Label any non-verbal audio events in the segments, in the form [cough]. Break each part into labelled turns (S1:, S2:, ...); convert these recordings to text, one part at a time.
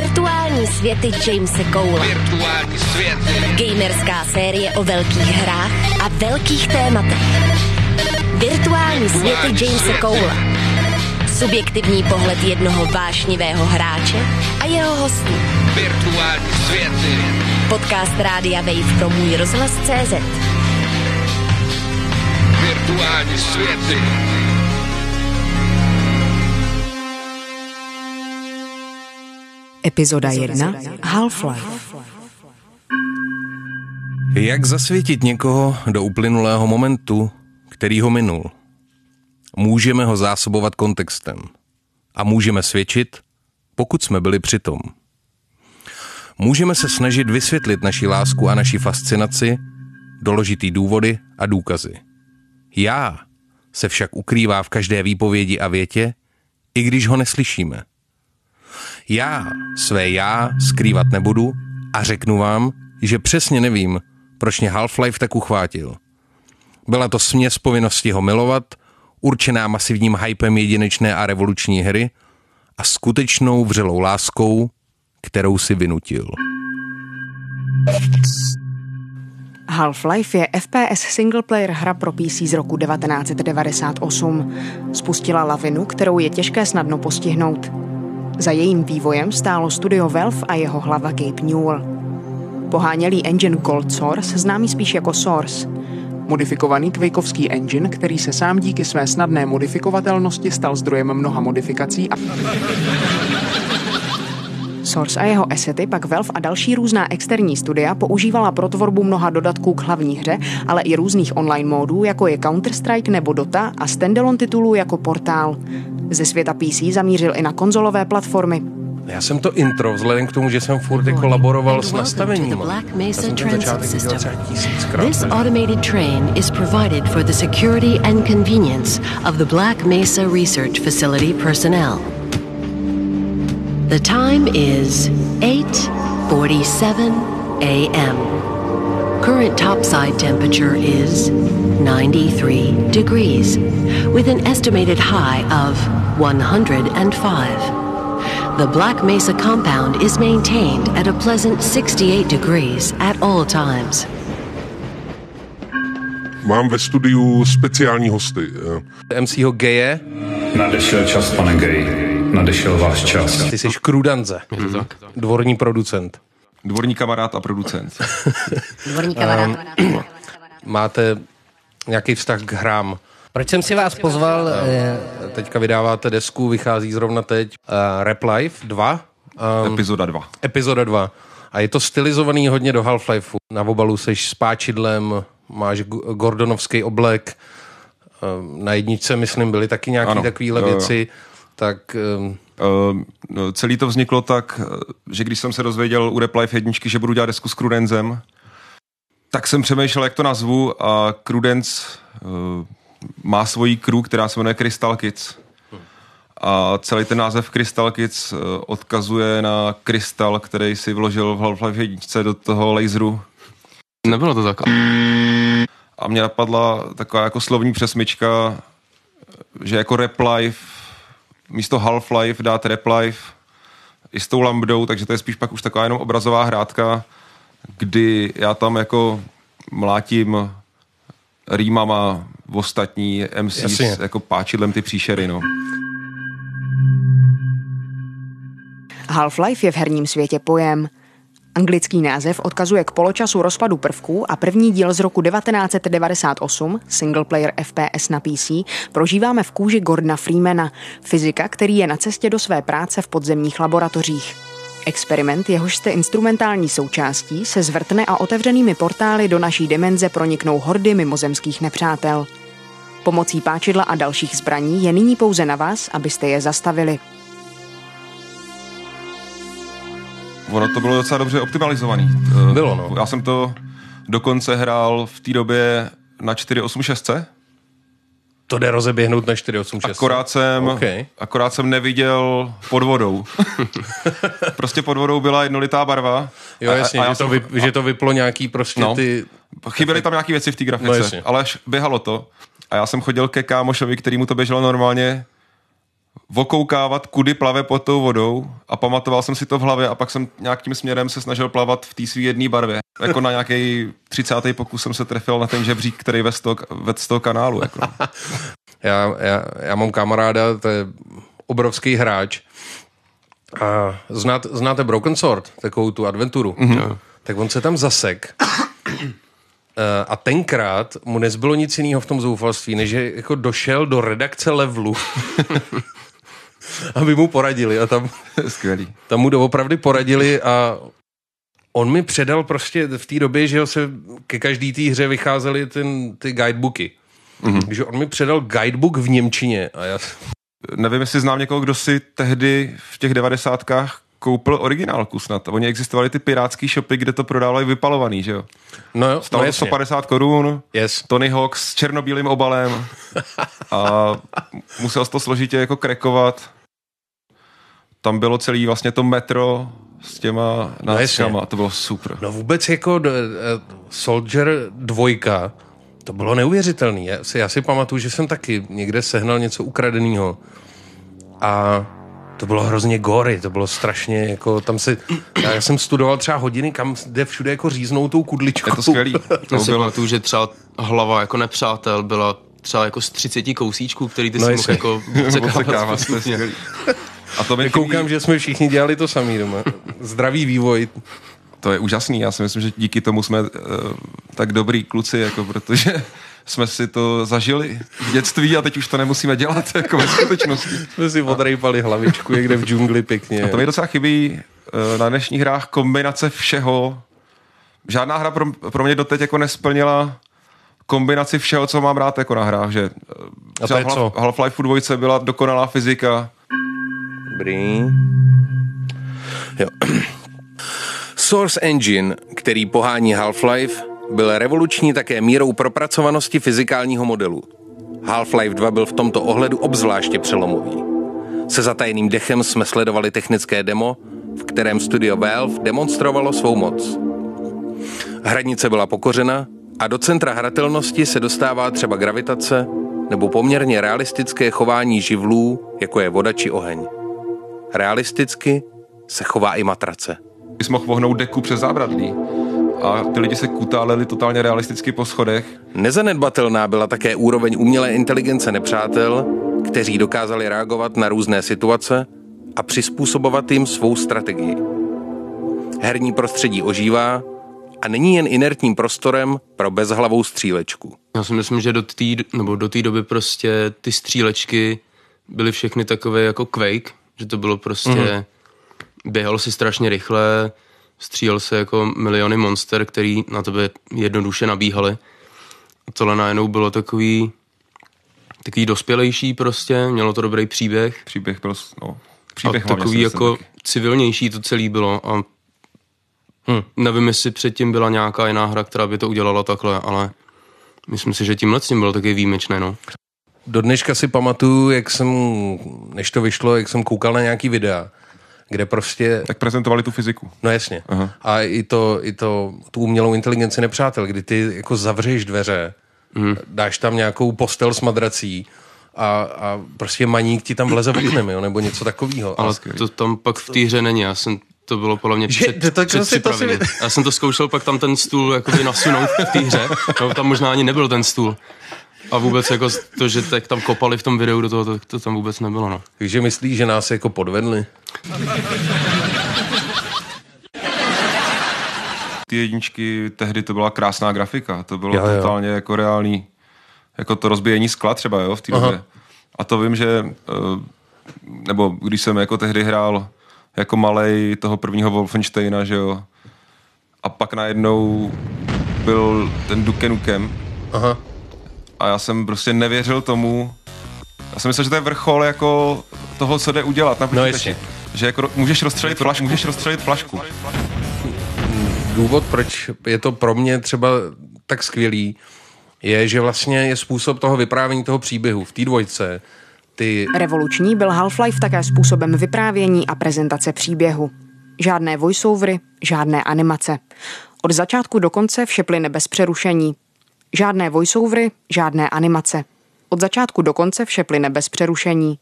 S1: Virtuální světy Jamese Cole.
S2: Virtuální světy.
S1: Gamerská série o velkých hrách a velkých tématech. Virtuální světy Jamese Cole. Subjektivní pohled jednoho vášnivého hráče a jeho hostů.
S2: Virtuální světy.
S1: Podcast Rádia Wave pro můj rozhlas CZ.
S2: Virtuální světy.
S3: Epizoda 1 Half-Life
S4: Jak zasvětit někoho do uplynulého momentu, který ho minul? Můžeme ho zásobovat kontextem. A můžeme svědčit, pokud jsme byli přitom. Můžeme se snažit vysvětlit naši lásku a naši fascinaci, doložitý důvody a důkazy. Já se však ukrývá v každé výpovědi a větě, i když ho neslyšíme. Já své já skrývat nebudu a řeknu vám, že přesně nevím, proč mě Half-Life tak uchvátil. Byla to směs povinnosti ho milovat, určená masivním hypem jedinečné a revoluční hry a skutečnou vřelou láskou, kterou si vynutil.
S3: Half-Life je FPS singleplayer hra pro PC z roku 1998. Spustila lavinu, kterou je těžké snadno postihnout. Za jejím vývojem stálo studio Valve a jeho hlava Gabe Newell. Pohánělý engine Gold Source, známý spíš jako Source. Modifikovaný Quakeovský engine, který se sám díky své snadné modifikovatelnosti stal zdrojem mnoha modifikací a Source a jeho asety pak Valve a další různá externí studia používala pro tvorbu mnoha dodatků k hlavní hře, ale i různých online módů, jako je Counter-Strike nebo Dota a standalone titulů jako Portál. Ze světa PC zamířil i na konzolové platformy.
S4: Já jsem to intro, vzhledem k tomu, že jsem furt i kolaboroval s nastavením.
S5: Black
S4: Já
S5: Mesa
S4: jsem ten
S5: Transit
S4: začátek viděl
S5: System.
S4: třeba tisíckrát.
S5: This automated train is provided for the security and convenience of the Black Mesa Research Facility personnel. The time is 8:47 a.m. Current topside temperature is 93 degrees with an estimated high of 105. The Black Mesa compound is maintained at a pleasant 68 degrees at all times.
S6: Mám ve studiu speciální hosty. Eh,
S4: MCho geje,
S7: Nadešel čas, pane Gay. Nadešel váš čas.
S4: ty jsi Krudanze, dvorní producent.
S8: Dvorní kamarád a producent. [laughs]
S1: Dvorní kamarád.
S4: Máte nějaký vztah k hrám.
S9: Proč jsem si vás pozval? eh,
S4: Teďka vydáváte desku, vychází zrovna teď uh, Rap Life 2, um,
S8: Epizoda 2.
S4: epizoda 2. A je to stylizovaný hodně do Half-Lifeu. Na obalu seš s páčidlem, máš gordonovský oblek, um, na jedničce, myslím, byly taky nějaké takovéhle
S8: Jo, jo.
S4: Tak um,
S8: Uh, celý to vzniklo tak, eh, že když jsem se dozvěděl u Replife jedničky, že budu dělat desku s Crudenzem, tak jsem přemýšlel, jak to nazvu a Crudence uh, má svoji crew, která se jmenuje Crystal Kids. A celý ten název Crystal Kids uh, odkazuje na krystal, který si vložil v Half-Life jedničce do toho laseru.
S10: Nebylo to tak.
S8: A mě napadla taková jako slovní přesmička, že jako Rap Life, místo Half-Life dát Rap Life i s tou lambdou, takže to je spíš pak už taková jenom obrazová hrátka, kdy já tam jako mlátím rýmama v ostatní MCs
S4: Jasně.
S8: jako páčidlem ty příšery, no.
S3: Half-Life je v herním světě pojem. Anglický název odkazuje k poločasu rozpadu prvků a první díl z roku 1998, singleplayer FPS na PC, prožíváme v kůži Gordona Freemana, fyzika, který je na cestě do své práce v podzemních laboratořích. Experiment, jehož jste instrumentální součástí, se zvrtne a otevřenými portály do naší dimenze proniknou hordy mimozemských nepřátel. Pomocí páčidla a dalších zbraní je nyní pouze na vás, abyste je zastavili.
S8: Ono to bylo docela dobře optimalizovaný. Eh,
S4: Bylo, no.
S8: Já jsem to dokonce hrál v té době na 486.
S4: to jde rozeběhnout na 486.
S8: Akorát jsem,
S4: OK.
S8: akorát jsem neviděl pod vodou. [laughs] prostě pod vodou byla jednolitá barva.
S4: Jo,
S8: A-
S4: jasně,
S8: a já
S4: že, to
S8: jsem-
S4: vy, že to vyplo nějaký prostě
S8: No.
S4: ty...
S8: Chyběly tam nějaké věci v té
S4: No,
S8: grafice,
S4: jasně.
S8: ale běhalo to. A já jsem chodil ke kámošovi, který mu to běželo normálně vokoukávat, kudy plave pod tou vodou a pamatoval jsem si to v hlavě a pak jsem nějak tím směrem se snažil plavat v té své jedné barvě. Jako na nějaký 30. pokus jsem se trefil na ten žebřík, který ve z toho, ve toho kanálu. Jako. [laughs]
S4: Já, já, já mám kamaráda, to je obrovský hráč. A znát, znáte Broken Sword, takovou tu adventuru? Mm-hmm. Tak on se tam zasek. Eh, A tenkrát mu nezbylo nic jiného v tom zoufalství, než že jako došel do redakce levelu, [laughs] aby mu poradili. A tam, [laughs]
S8: Skvělý.
S4: tam mu doopravdy poradili a on mi předal prostě v té době, že se ke každý té hře vycházely ten, ty guidebooky. Mm-hmm. Takže on mi předal guidebook v Němčině a já
S8: Nevím, jestli znám někoho, kdo si tehdy v těch devadesátkách koupil originálku snad. Oni existovaly ty pirátský shopy, kde to prodávali vypalovaný, že jo?
S4: No jo,
S8: Stalo
S4: no
S8: to
S4: jasně.
S8: 150 korun,
S4: Yes.
S8: Tony Hawk s černobílým obalem a musel to složitě jako krekovat. Tam bylo celý vlastně to metro s těma náckama,
S4: jasně.
S8: to bylo super.
S4: No vůbec jako uh, Soldier 2, to bylo neuvěřitelný. Já si, já si pamatuju, že jsem taky někde sehnal něco ukradeného. A to bylo hrozně gory, to bylo strašně jako tam se, já jsem studoval třeba hodiny, kam jde všude jako říznout tou kudličkou.
S8: Je to skvělý. [laughs] To
S10: si
S8: bylo,
S10: pamatuju, že třeba hlava jako nepřátel byla třeba jako z 30 kousíčků, který ty
S4: No
S10: si mohl jako [laughs]
S8: Odsekávat, skvělý. A to mi
S4: Koukám,
S8: chybí,
S4: že jsme všichni dělali to samý doma. Zdravý vývoj.
S8: to je úžasný, já si myslím, že díky tomu jsme uh, tak dobrý kluci, jako protože jsme si to zažili v dětství a teď už to nemusíme dělat [laughs] jako ve skutečnosti.
S4: Jsme si odrejpali hlavičku někde v džungli pěkně.
S8: A to mi docela chybí eh, na dnešních hrách kombinace všeho. Žádná hra pro, pro mě doteď jako nesplnila kombinaci všeho, co mám rád jako na hrách, že eh,
S4: A to je
S8: Half-
S4: co?
S8: Half-Life 2 byla dokonalá fyzika,
S4: Dobrý. Jo. [clears throat] Source Engine, který pohání Half-Life, byl revoluční také mírou propracovanosti fyzikálního modelu. Half-Life 2 byl v tomto ohledu obzvláště přelomový. Se zatajeným dechem jsme sledovali technické demo, v kterém studio Valve demonstrovalo svou moc. Hranice byla pokořena a do centra hratelnosti se dostává třeba gravitace nebo poměrně realistické chování živlů, jako je voda či oheň. Realisticky se chová i matrace.
S8: jsi mohl vohnout deku přes zábradlí. A ty lidi se kutáleli totálně realisticky po schodech.
S4: Nezanedbatelná byla také úroveň umělé inteligence nepřátel, kteří dokázali reagovat na různé situace a přizpůsobovat jim svou strategii. Herní prostředí ožívá a není jen inertním prostorem pro bezhlavou střílečku.
S10: Já si myslím, že do té nebo do té doby prostě ty střílečky byly všechny takové jako Quake, že to bylo prostě, mm-hmm. běhalo si strašně rychle, střílel se jako miliony monster, který na tebe jednoduše nabíhali. A tohle najednou bylo takový, takový dospělejší prostě, mělo to dobrý příběh.
S8: Příběh byl, no,
S10: A
S8: příběh hlavně
S10: takový jako
S8: taky.
S10: civilnější to celý bylo a hm. nevím, jestli předtím byla nějaká jiná hra, která by to udělala takhle, ale myslím si, že tímhle s tím bylo taky výjimečné, no.
S4: Do dneška si pamatuju, jak jsem, než to vyšlo, jak jsem koukal na nějaký videa, kde prostě
S8: Tak prezentovali tu fyziku.
S4: No jasně.
S8: Aha.
S4: A i to, i to, tu umělou inteligenci nepřátel, kdy ty jako zavřeš dveře, mm. dáš tam nějakou postel s madrací a, a prostě maník ti tam vleze oknem, jo, nebo něco takového.
S10: Ale to tam pak v té hře není, já jsem to bylo podle mě před,
S4: to- to- to si- to si-.
S10: Já jsem to zkoušel pak tam ten stůl jakoby nasunout v té hře, no, tam možná ani nebyl ten stůl. A vůbec jako to, že tak tam kopali v tom videu do toho, to, to tam vůbec nebylo, no.
S4: Takže myslíš, že nás jako podvedli?
S8: Ty jedničky, tehdy to byla krásná grafika, to bylo
S4: Jo, jo.
S8: totálně jako reálný, jako to rozbíjení skla třeba, jo, v té době. A to vím, že, eh, nebo když jsem jako tehdy hrál jako malej toho prvního Wolfensteina, že jo, a pak najednou byl ten Duke Nukem
S4: Aha.
S8: A já jsem prostě nevěřil tomu, já jsem myslel, že to je vrchol jako toho, co jde udělat na počítači.
S4: jasně.
S8: Že jako můžeš rozstřelit flašku, můžeš rozstřelit flašku.
S4: Důvod, proč je to pro mě třeba tak skvělý, je, že vlastně je způsob toho vyprávění toho příběhu v té dvojce. Ty
S3: Revoluční byl Half-Life také způsobem vyprávění a prezentace příběhu. Žádné voiceovery, žádné animace. Od začátku do konce vše plyne bez přerušení. Žádné voiceovery, žádné animace. Od začátku do konce vše plyne bez přerušení.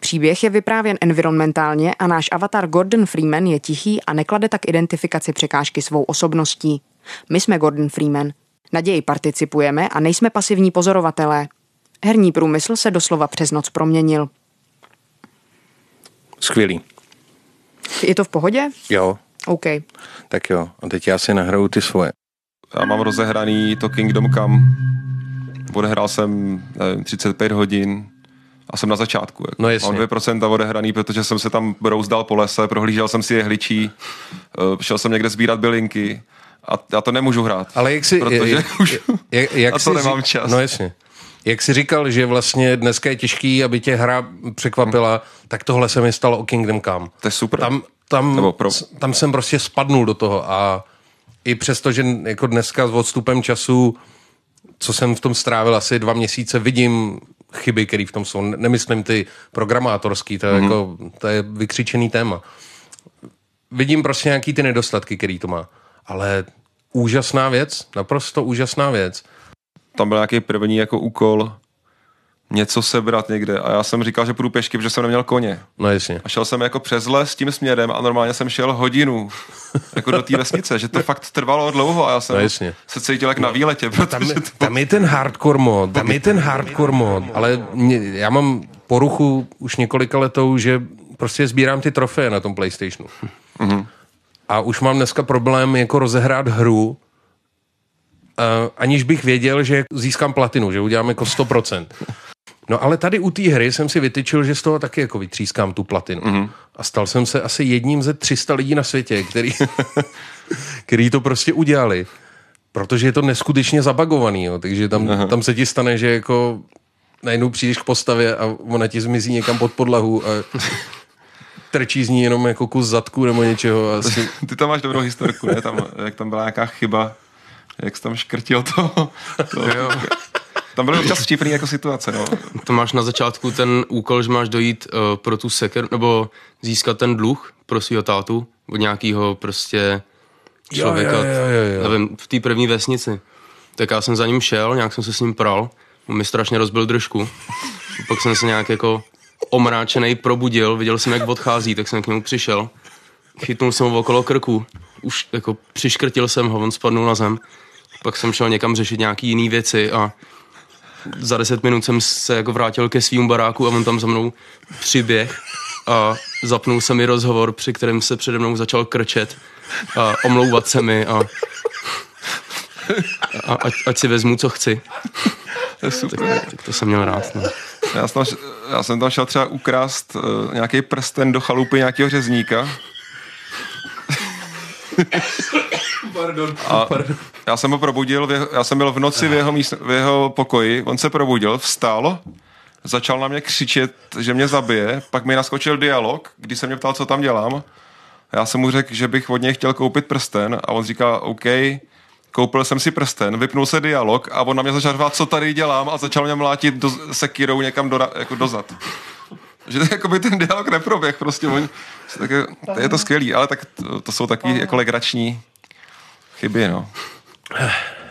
S3: Příběh je vyprávěn environmentálně a náš avatar Gordon Freeman je tichý a neklade tak identifikaci překážky svou osobností. My jsme Gordon Freeman. Naději participujeme a nejsme pasivní pozorovatelé. Herní průmysl se doslova přes noc proměnil.
S4: Skvělý.
S3: Je to v pohodě?
S4: Jo,
S3: OK.
S4: tak jo. A teď já si nahraju ty svoje.
S8: Já mám rozehraný to Kingdom Come. Odehrál jsem nevím, 35 hodin a jsem na začátku. Jako.
S4: No jasně.
S8: Mám 2% odehraný, protože jsem se tam brouzdal po lese, prohlížel jsem si jehličí, eh, šel jsem někde sbírat bylinky a já to nemůžu hrát.
S4: Ale jak si...
S8: Protože
S4: jak,
S8: už
S4: jak, jak
S8: a to nemám
S4: řík-
S8: čas.
S4: No jasně. Jak jsi říkal, že vlastně dneska je těžký, aby tě hra překvapila, tak tohle se mi stalo o Kingdom Come.
S8: To je super.
S4: Tam, tam,
S8: Nebo pro-
S4: tam jsem prostě spadnul do toho a i přesto, že jako dneska s odstupem času, co jsem v tom strávil asi dva měsíce, vidím chyby, které v tom jsou. Nemyslím ty programátorský, to je, mm-hmm. jako, to je vykřičený téma. Vidím prostě nějaký ty nedostatky, který to má. Ale úžasná věc, naprosto úžasná věc.
S8: tam byl nějaký první jako úkol něco sebrat někde a já jsem říkal, že půjdu pěšky, protože jsem neměl koně.
S4: No jasně.
S8: A šel jsem jako přes les tím směrem a normálně jsem šel hodinu jako do té [laughs] vesnice, že to fakt trvalo dlouho a já jsem
S4: No jasně.
S8: se cítil jak na výletě,
S4: Tam,
S8: protože to
S4: tam je ten hardcore mod, tam je ten hardcore mod, ale mě, já mám poruchu už několika letou, že prostě sbírám ty trofeje na tom PlayStationu. A už mám dneska problém jako rozehrát hru, uh, aniž bych věděl, že získám platinu, že udělám jako 100%. No ale tady u té hry jsem si vytyčil, že z toho taky jako vytřískám tu platinu. Mm-hmm. A stal jsem se asi jedním ze 300 lidí na světě, který, [laughs] který to prostě udělali. Protože je to neskutečně zabagovaný, jo. takže tam, tam se ti stane, že jako najednou přijdeš k postavě a ona ti zmizí někam pod podlahu a trčí z ní jenom jako kus zadku nebo něčeho. A asi, [laughs]
S8: ty tam máš dobrou historku, ne? Tam, jak tam byla nějaká chyba, jak jsi tam škrtil to. to tam byly občas vtipný jako situace, no.
S10: To máš na začátku ten úkol, že máš dojít uh, pro tu seker, nebo získat ten dluh pro svého tátu od nějakého prostě člověka,
S4: jo, jo, jo, jo.
S10: nevím, v té první vesnici. Tak já jsem za ním šel, nějak jsem se s ním pral, on mi strašně rozbil držku. Pak jsem se nějak jako omráčený probudil, viděl jsem, jak odchází, tak jsem k němu přišel. Chytnul jsem ho okolo krku, už jako přiškrtil jsem ho, on spadnul na zem. Pak jsem šel někam řešit nějaký jiný věci a za deset minut jsem se jako vrátil ke svým baráku a on tam za mnou přiběh a zapnul se mi rozhovor, při kterém se přede mnou začal krčet a omlouvat se mi a, a ať, ať si vezmu, co chci.
S8: To super.
S10: Tak, tak to jsem měl rád. No.
S8: Já jsem, tam, já jsem tam šel třeba ukrást uh, nějaký prsten do chalupy nějakého řezníka.
S10: Pardon.
S8: A já jsem ho probudil, já jsem byl v noci v jeho, míst, v jeho pokoji, on se probudil, vstal, začal na mě křičet, že mě zabije, pak mi naskočil dialog, když se mě ptal, co tam dělám. Já jsem mu řekl, že bych od něj chtěl koupit prsten a on říká, OK, koupil jsem si prsten, vypnul se dialog a on na mě začal řvát, co tady dělám a začal mě mlátit do, sekirou někam do, jako dozad. Že [laughs] to, jako by ten dialog neproběh, prostě on, tak, je- je to skvělý, ale tak to, to jsou takový jako legrační chyby, no.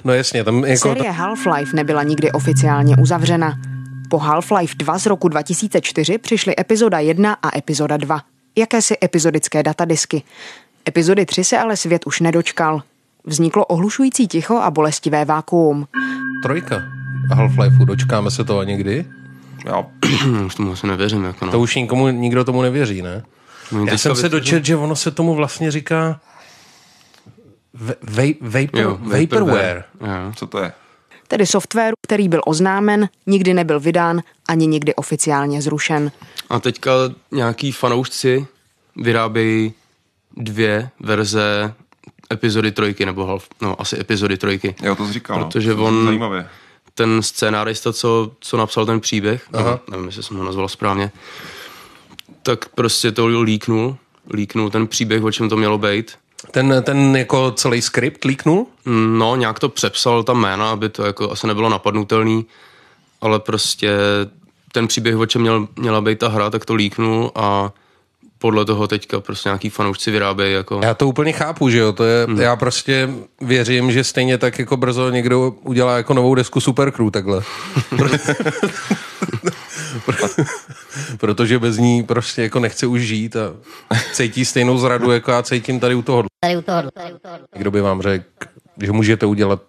S4: no jasně, tam jako...
S3: Série Half-Life nebyla nikdy oficiálně uzavřena. Po Half-Life 2 z roku 2004 přišly epizoda 1 a epizoda 2. Jakési epizodické datadisky. Epizody 3 se ale svět už nedočkal. Vzniklo ohlušující ticho a bolestivé vákuum.
S4: Trojka Half-Lifeu, dočkáme se toho někdy?
S8: Já, [clears throat]
S10: Už tomu asi nevěřím. Jako no.
S4: To už nikomu, nikdo tomu nevěří, ne? Já jsem se dočet, že ono se tomu vlastně říká va- va- vapor,
S10: Jo,
S4: vaporware.
S10: Jo.
S8: co to je?
S3: Tedy softwaru, který byl oznámen, nikdy nebyl vydán ani nikdy oficiálně zrušen.
S10: A teďka nějaký fanoušci vyrábějí dvě verze epizody trojky, nebo half, no asi epizody trojky.
S8: Jo, to jsi říkal, no.
S10: Protože
S8: To
S10: on-
S8: Zajímavé.
S10: Ten scénárista, co, co napsal ten příběh, Aha. nevím, jestli jsem ho nazval správně, tak prostě to líknul, líknul ten příběh, o čem to mělo být.
S4: Ten, ten jako celý skript líknul?
S10: No, nějak to přepsal tam jména, aby to jako asi nebylo napadnutelný, ale prostě ten příběh, o čem měl, měla být ta hra, tak to líknul a podle toho teďka prostě nějaký fanoušci vyrábějí. Jako...
S4: Já to úplně chápu, že jo, to je, hmm. já prostě věřím, že stejně tak jako brzo někdo udělá jako novou desku Supercrew takhle. [laughs] Protože bez ní prostě jako nechce už žít a cítí stejnou zradu, jako já cítím tady u toho.
S11: Tady u toho. Tady u toho.
S4: Kdo by vám řekl, že můžete udělat,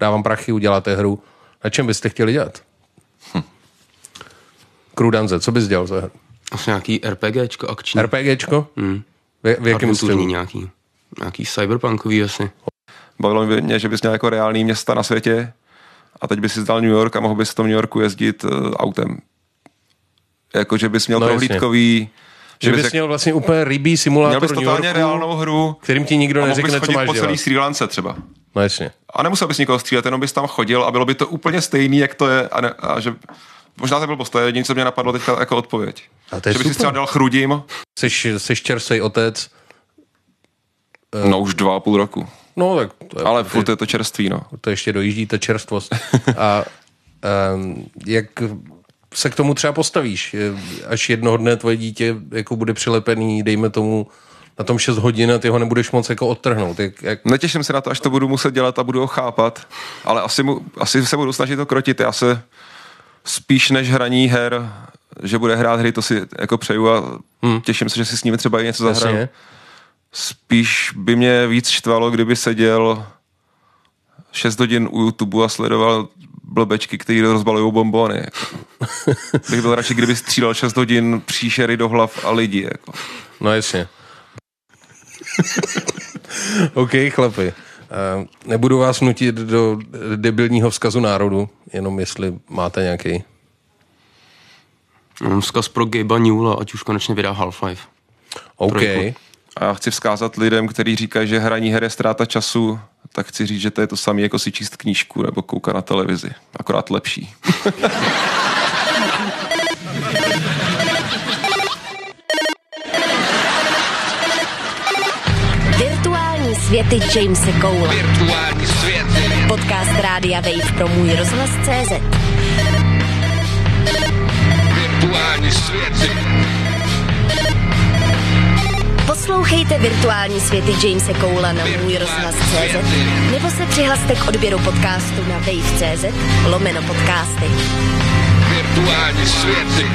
S4: dávám prachy, uděláte hru, na čem byste chtěli dělat? Hm. Krudanze, co bys dělal za hru?
S10: Asi nějaký RPGčko akční.
S4: RPGčko?
S10: Hmm.
S4: V, v jakém stylu?
S10: nějaký. Nějaký cyberpunkový asi.
S8: Bavilo mě, že bys měl jako reálný města na světě a teď bys si zdal New York a mohl bys v tom New Yorku jezdit uh, autem. Jako, že bys měl
S4: No, jasně.
S8: prohlídkový...
S4: Že bys
S8: jak-
S4: měl vlastně úplně rybí simulátor
S8: měl bys
S4: New
S8: totálně
S4: Yorku,
S8: reálnou hru
S4: kterým ti nikdo
S8: bys
S4: neřekne, co
S8: chodit
S4: máš
S8: po
S4: dělat.
S8: celý Sri Lance třeba.
S4: No jasně.
S8: A nemusel bys nikoho střílet, jenom bys tam chodil a bylo by to úplně stejný, jak to je. A, ne, a že, možná to byl to je jediné, co mě napadlo teďka jako odpověď.
S4: A to je
S8: že bys si třeba dal chrudím,
S4: Seš, seš čerstvej otec.
S8: no už dva a půl roku.
S4: No tak to je,
S8: Ale furt je to čerství, no.
S4: to ještě dojíždí ta čerstvost. A um, jak se k tomu třeba postavíš, až jednoho dne tvoje dítě jako bude přilepený, dejme tomu na tom 6 hodin a ty ho nebudeš moc jako odtrhnout. Jak, jak,
S8: Netěším se na to, až to budu muset dělat a budu ho chápat, ale asi, mu, asi se budu snažit to krotit. Já se spíš než hraní her, že bude hrát hry, to si jako přeju a hmm. těším se, že si s nimi třeba i něco zahraju.
S4: Jasně.
S8: Spíš by mě víc štvalo, kdyby seděl 6 hodin u YouTube a sledoval blbečky, který rozbalují bombony. Jako. [laughs] Bych byl radši, kdyby střílel 6 hodin příšery do hlav a lidi. Jako.
S4: No jasně. [laughs] OK, chlapi. Uh, nebudu vás nutit do debilního vzkazu národu, jenom jestli máte nějaký.
S10: Mám vzkaz pro Gabe'a Newella, ať už konečně vydá Half-Life.
S4: OK.
S10: Trojku.
S8: A já chci vzkázat lidem, kteří říkají, že hraní her je ztráta času, tak chci říct, že to je to samé, jako si číst knížku nebo koukat na televizi. Akorát lepší. [laughs]
S1: světy Jamese Cole.
S2: Virtuální světy.
S1: Podcast Rádia Wave pro můj rozhlas CZ.
S2: Virtuální světy.
S1: Poslouchejte virtuální světy Jamese Cola na můj rozhlas CZ nebo se přihlaste k odběru podcastu na wave.cz lomeno podcasty.
S2: Virtuální světy.